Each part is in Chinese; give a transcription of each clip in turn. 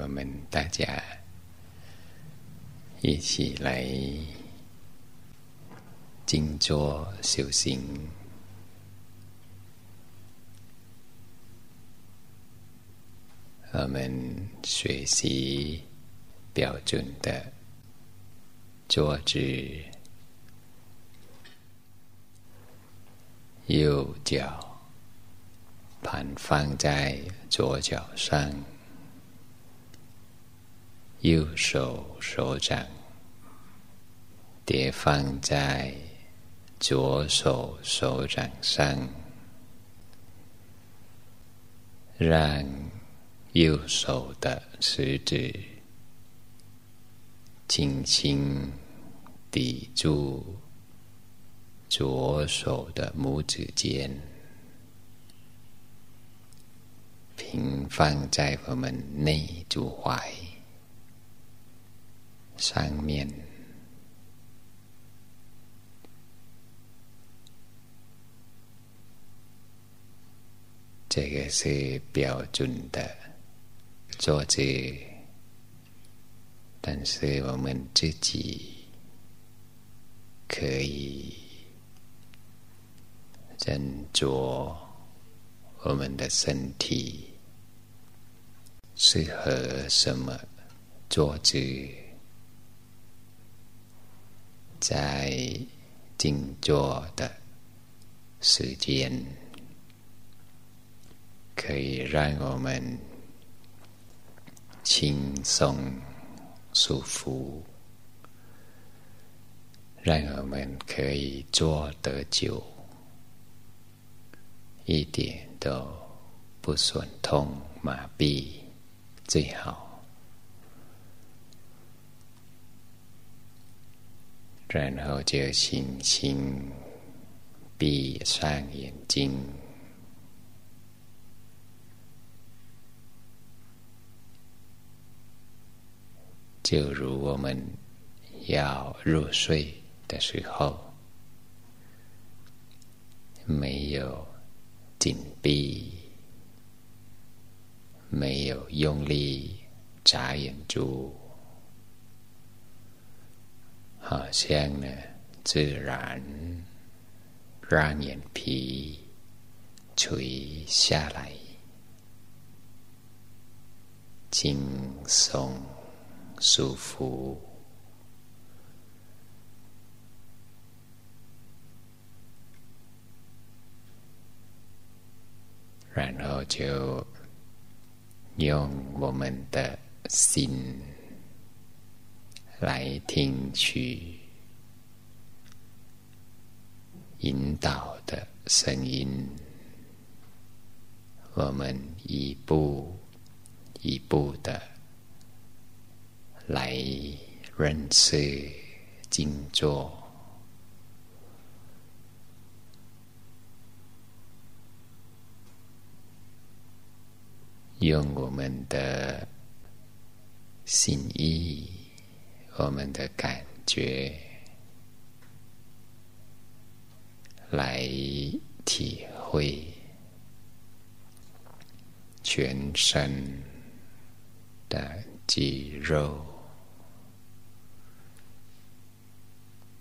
我们大家一起来静坐修行。我们学习标准的坐姿，右脚盘放在左脚上，右手手掌叠放在左手手掌上，让。右手的食指轻轻抵住左手的拇指尖，平放在我们内足踝上面。这个是标准的。坐姿，但是我们自己可以斟酌我们的身体适合什么坐姿，在静坐的时间，可以让我们。轻松、舒服，让我们可以坐得久，一点都不酸痛麻痹，最好。然后就轻轻闭上眼睛。就如我们要入睡的时候，没有紧闭，没有用力眨眼珠，好像呢自然让眼皮垂下来，轻松。舒服，然后就用我们的心来听取引导的声音，我们一步一步的。来认识静坐，用我们的心意、我们的感觉来体会全身的肌肉。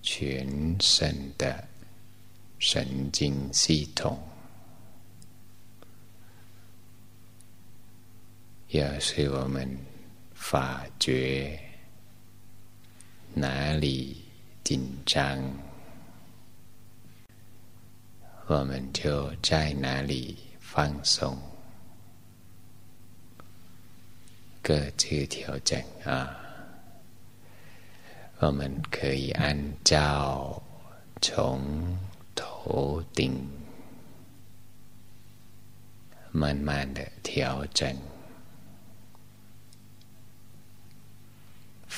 全身的神经系统，要是我们发觉哪里紧张，我们就在哪里放松，各自调整啊。我们可以按照从头顶慢慢的调整，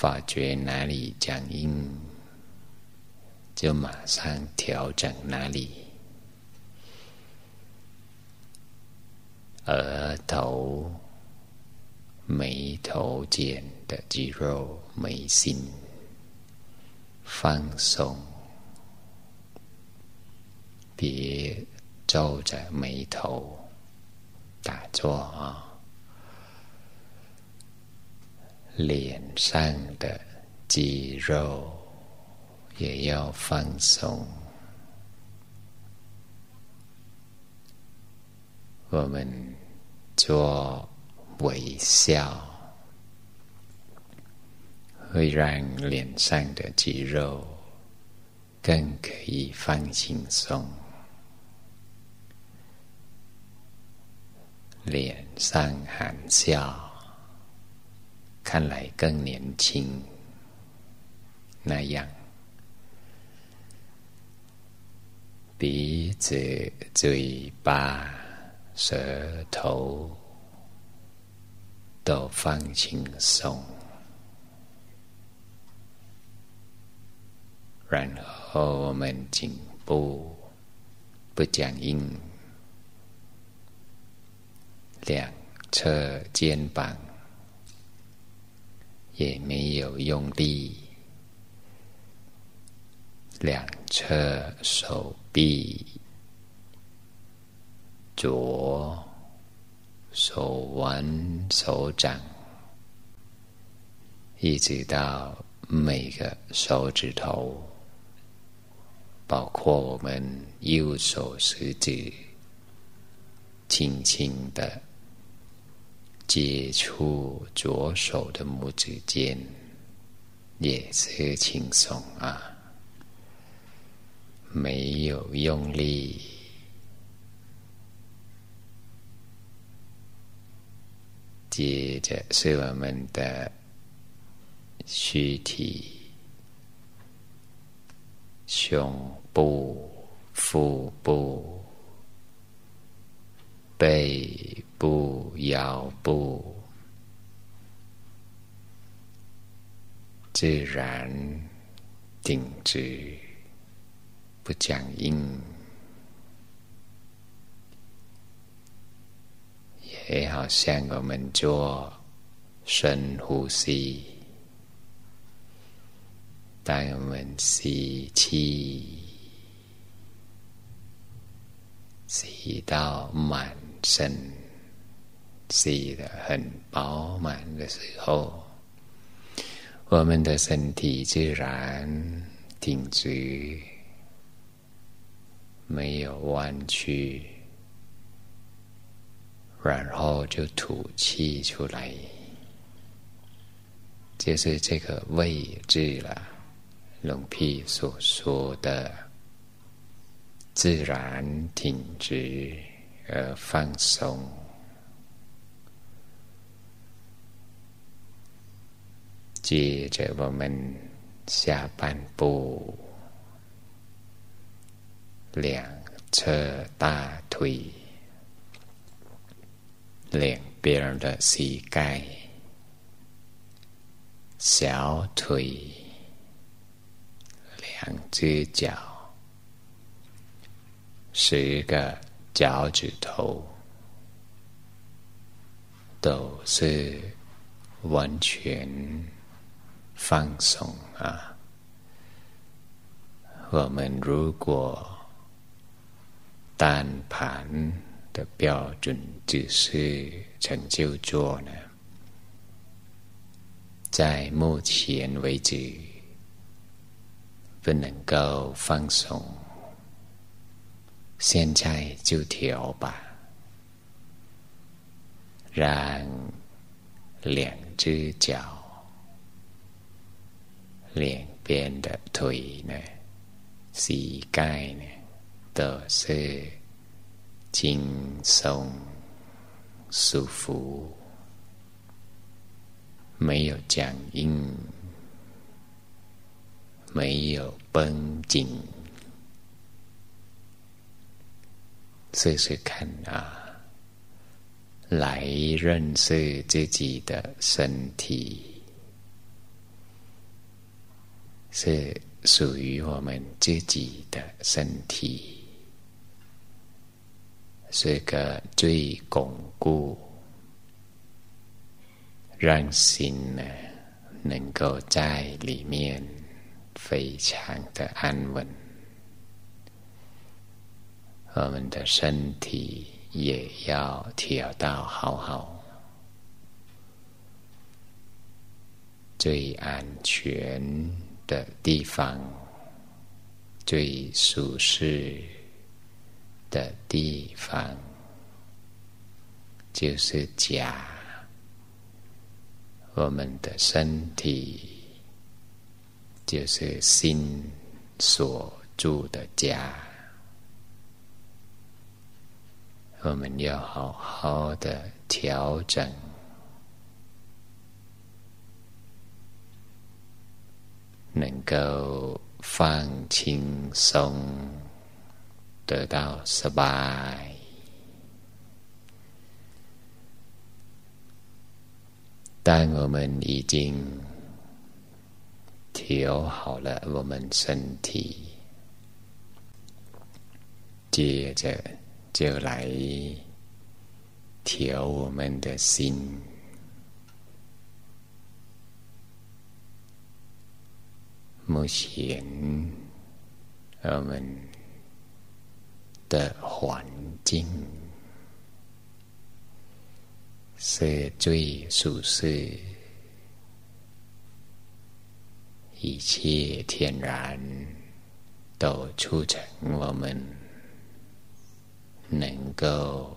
发觉哪里僵硬，就马上调整哪里。额头、眉头间的肌肉、眉心。放松，别皱着眉头打坐啊！脸上的肌肉也要放松。我们做微笑，会让脸上的肌肉更可以放轻松。脸上含笑，看来更年轻。那样，鼻子、嘴巴、舌头都放轻松，然后我们颈部不僵硬。两侧肩膀也没有用力，两侧手臂、左手腕、手掌，一直到每个手指头，包括我们右手食指，轻轻的。接触左手的拇指尖，也是轻松啊，没有用力。接着是我们的躯体、胸部、腹部。背部、腰部，自然挺直，不僵硬，也好像我们做深呼吸，当我们吸气，吸到满。身吸的很饱满的时候，我们的身体自然挺直，没有弯曲，然后就吐气出来，就是这个位置了。龙皮所说的自然挺直。而放松，接着我们下半部，两侧大腿，两边的膝盖，小腿，两只脚，十个。脚趾头都是完全放松啊！我们如果单盘的标准只是成就做呢，在目前为止不能够放松。现在就调吧，让两只脚、两边的腿呢、膝盖呢，都是轻松、舒服，没有僵硬，没有绷紧。试试看啊，来认识自己的身体，是属于我们自己的身体，是个最巩固，让心呢能够在里面非常的安稳。我们的身体也要调到好好，最安全的地方，最舒适的地方，就是家。我们的身体就是心所住的家。我们要好好的调整。能够放轻松，得到สบาย。当我们已经调好了我们身体，接着 就来调我们的心。目前，我们的环境是最舒适，一切天然都促成我们能够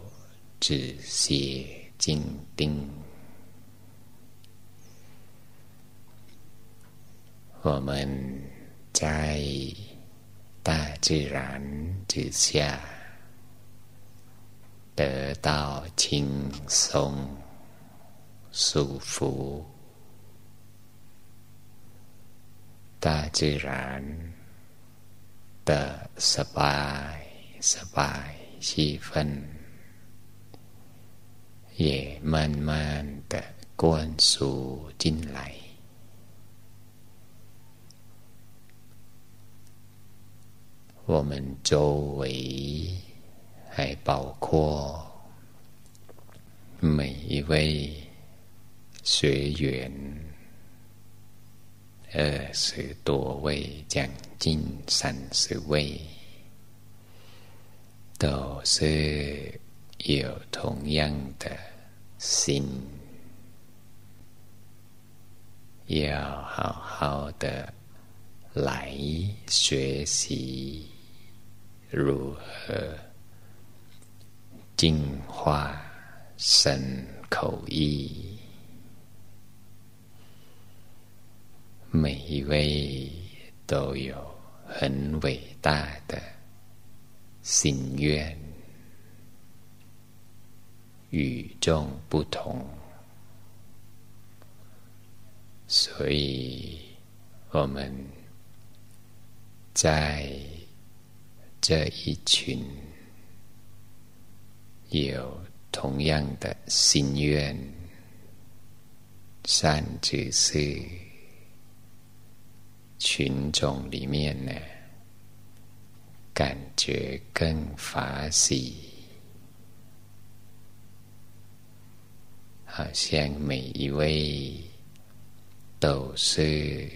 止歇静定。我们在大自然之下得到轻松、舒服，大自然的สบายสบาย 气氛也慢慢的灌输进来。我们周围还包括每一位学员，二十多位，将近三十位，都是有同样的心，要好好的来学习。如何净化身口意？每一位都有很伟大的心愿，与众不同，所以我们在。这一群有同样的心愿、善知识群众里面呢，感觉更发喜，好像每一位都是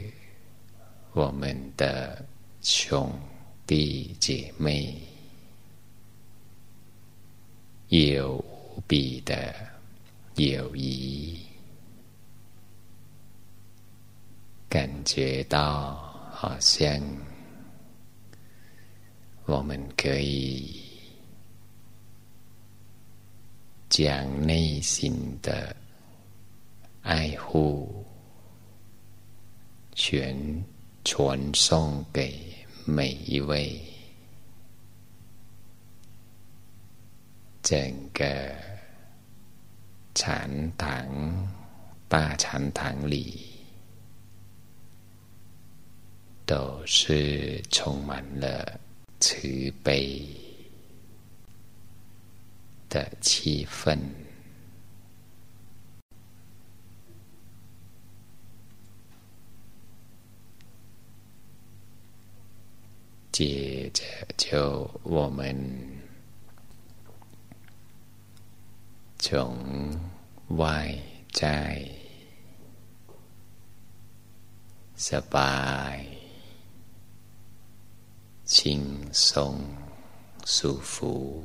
我们的兄。弟姐妹有无比的友谊，感觉到好像我们可以将内心的爱护全传送给。每一位，整个禅堂、大禅堂里，都是充满了慈悲的气氛。接着，就我们从外在สบาย 轻松、舒服，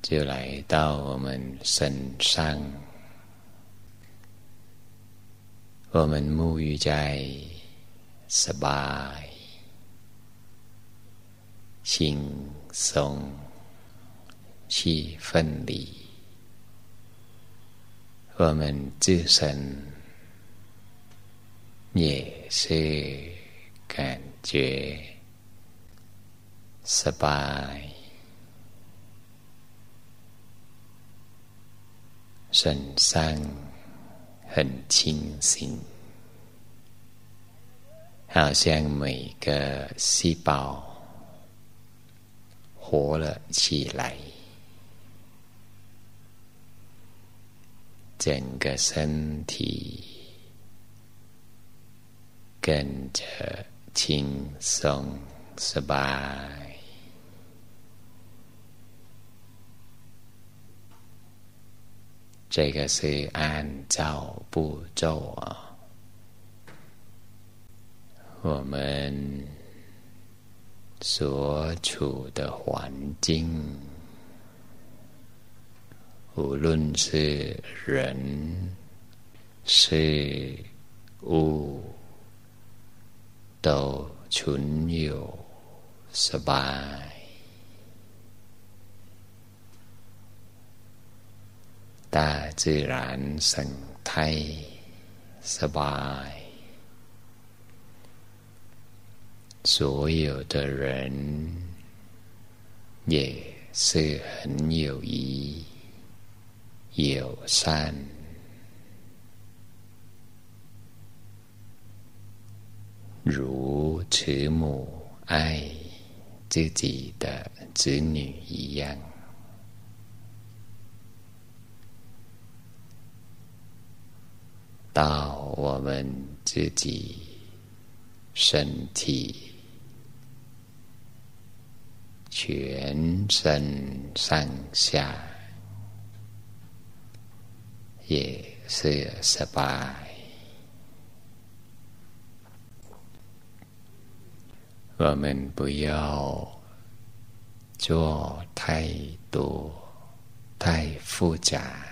就来到我们身上， 我们沐浴在สบาย轻松气氛里，我们自身也是 感觉สบาย身上很清醒，好像每个细胞活了起来，整个身体跟着 轻松、สบาย这个是按照步骤啊，我们所处的环境，无论是人、事物， 都存有สบาย大自然生态สบาย，所有的人也是很有谊、友善， 如慈母爱自己的子女一样。到我们自己身体全身上下也是失败我们不要做太多、太复杂。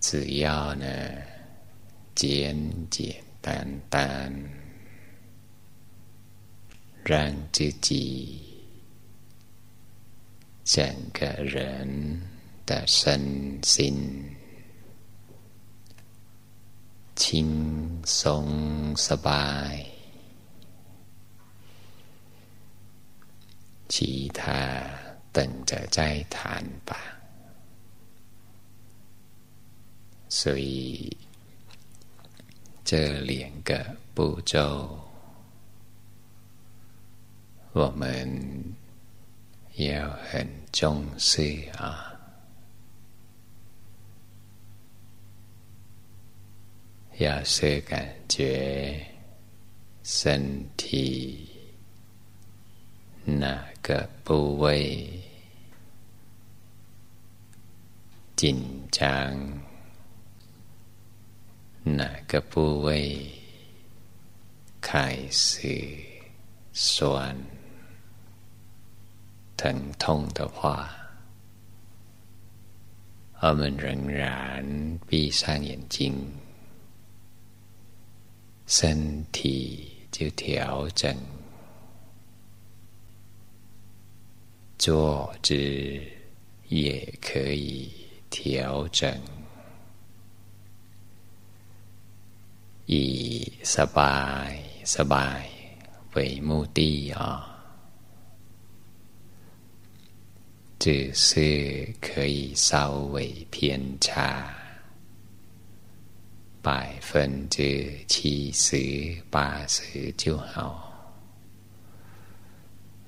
只要呢，简简单单，让自己整个人的身心轻松、สบาย，其他等着再谈吧。所以，这两个步骤，我们要很重视啊！ 要是感觉身体哪个部位紧张。哪个部位开始酸、疼痛的话，我们仍然闭上眼睛，身体就调整，坐姿也可以调整。以สบายสบาย为目的啊，只是可以稍微偏差 百分之七十八十就好，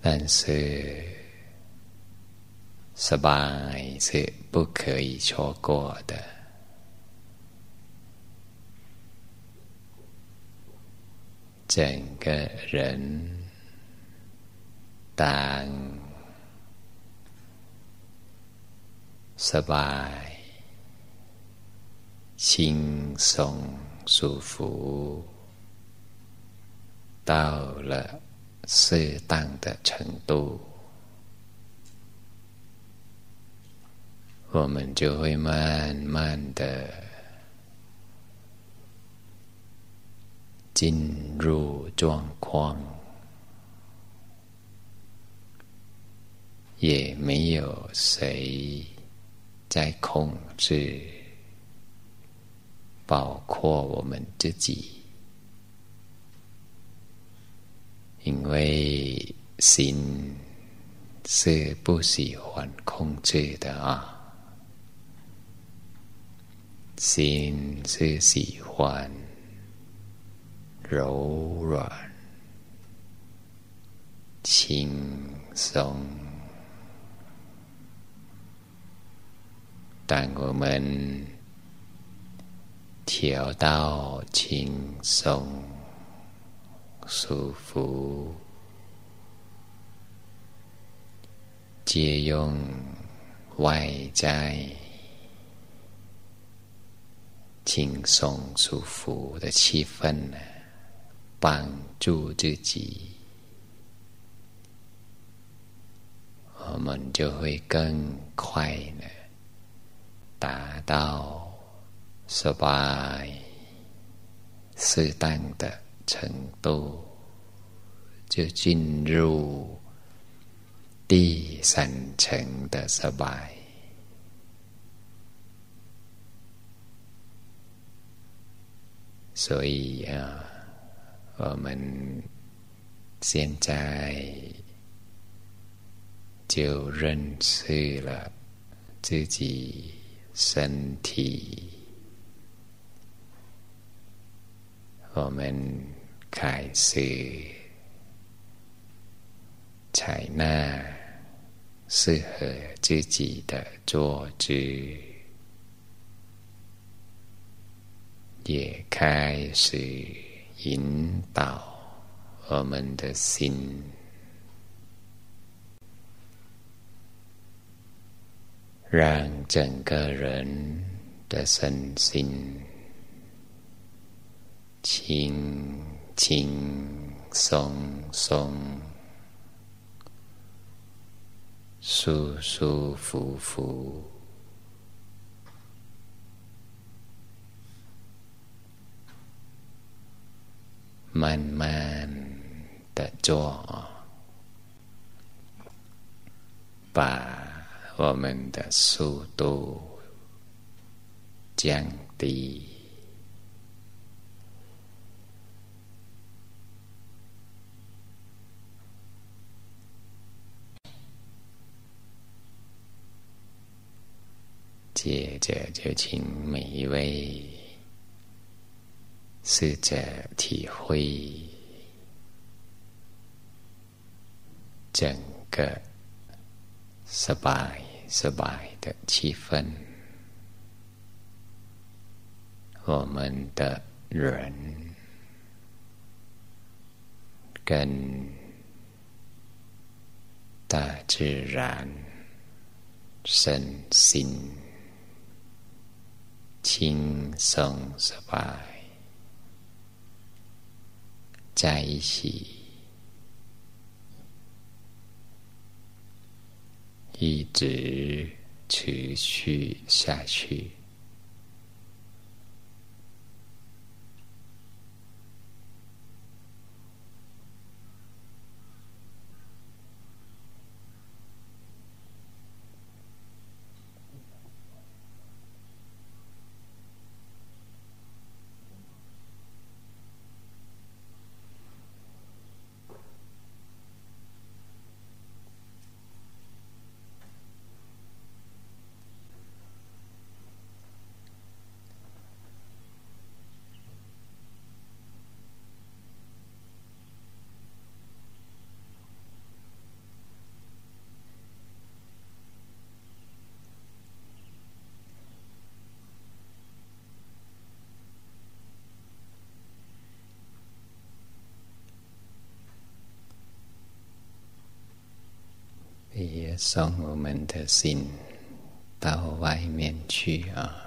但是失败是不可以错过的。整个人当失败。轻松舒服到了适当的程度我们就会慢慢的进入状况也没有谁在控制包括我们自己，因为心是不喜欢控制的啊。心是喜欢柔软、轻松。但我们调到轻松、舒服，借用外在。轻松舒服的气氛呢，帮助自己，我们就会更快呢，达到适拜适当的程度，就进入第三层的失败。所以啊，我们现在就认识了自己身体，我们开始采纳适合自己的坐姿。也开始引导我们的心，让整个人的身心轻轻松松、舒舒服服。慢慢的做，把我们的速度降低，接着就请每一位。试着体会整个失败、失败的气氛。我们的人跟大自然身心轻松、失败。在一起，一直持续下去。送我们的心到外面去啊！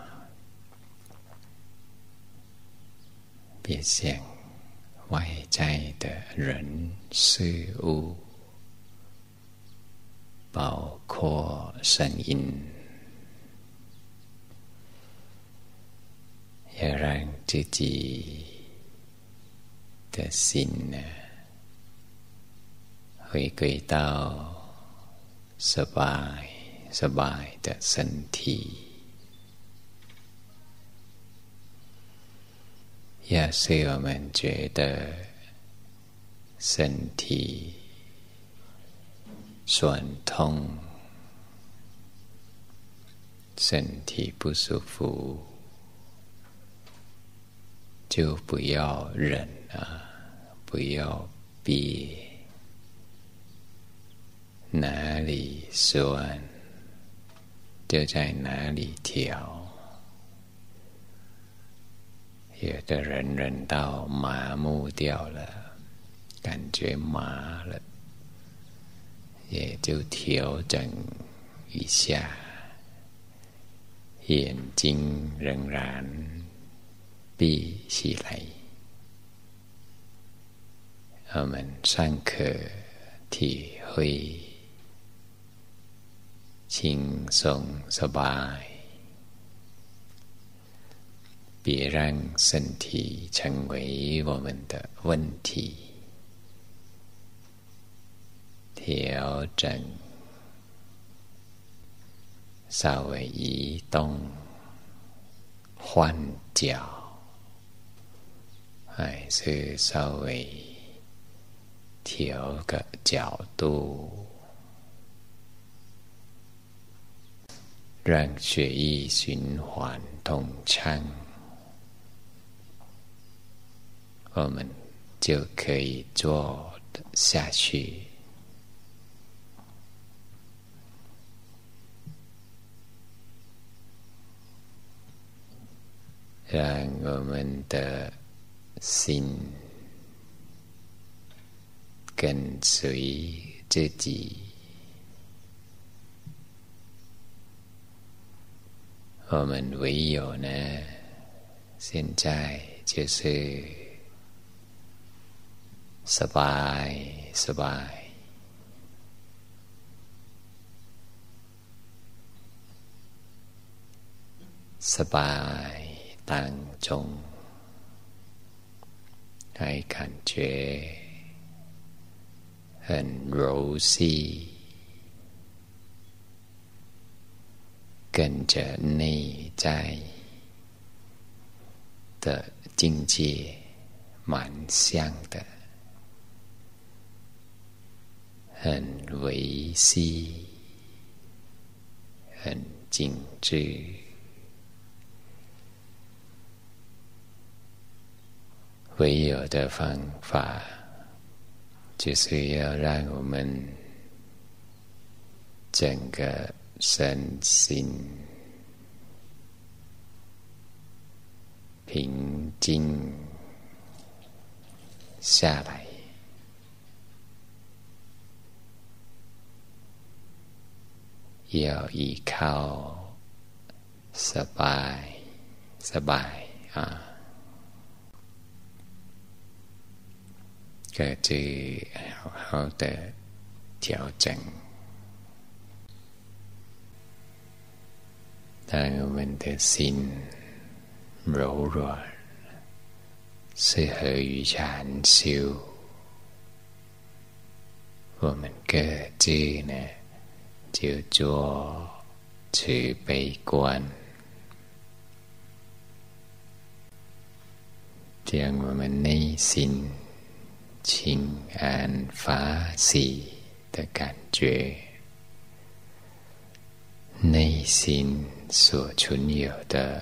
别想外在的人事物，包括声音，要让自己的心呢，回归到 สบายสบาย的身体。要是我们觉得身体酸痛，身体不舒服。就不要忍啊，不要憋， 哪里酸就在哪里调。有的人忍到麻木掉了，感觉麻了，也就调整一下，眼睛仍然。闭起来，我们尚可体会轻松、สบาย，别让身体成为我们的问题。调整，稍微移动，换脚。还是稍微调个角度， 让血液循环通畅，我们就可以做下去，让我们的。心跟随自己，我们唯有呢，现在就是สบายสบายสบาย当中。还感觉很柔细， 跟着内在的境界蛮像的，很维系，很精致。唯有的方法，就是要让我们整个身心平静下来，要依靠สบายสบาย啊。个就好好的调整， 当我们的心柔软，适合于禅修，我们各自呢就做慈悲观，将我们内心。清安法喜的感觉，内心所存有的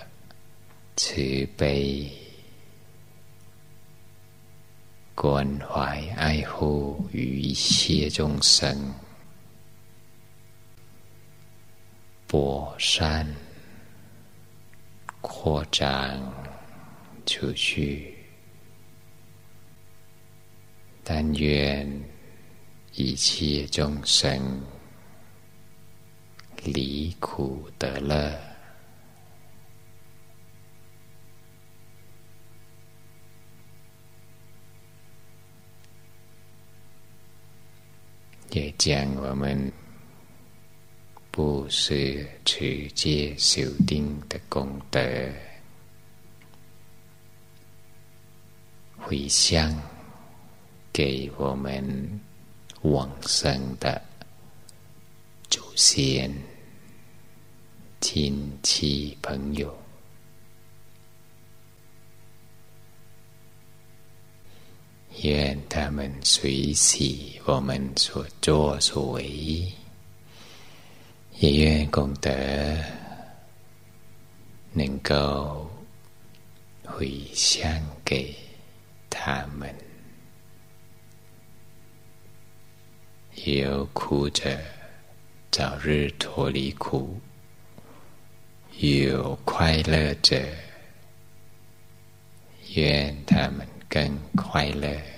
慈悲、关怀、爱护于一切众生，播散、扩张出去。但愿一切众生离苦得乐，也将我们布施、持戒、修定的功德回向。给我们往生的祖先、亲戚、朋友，愿他们随喜我们所作所为，也愿功德能够回向给他们。有苦者早日脱离苦，有快乐者愿他们更快乐。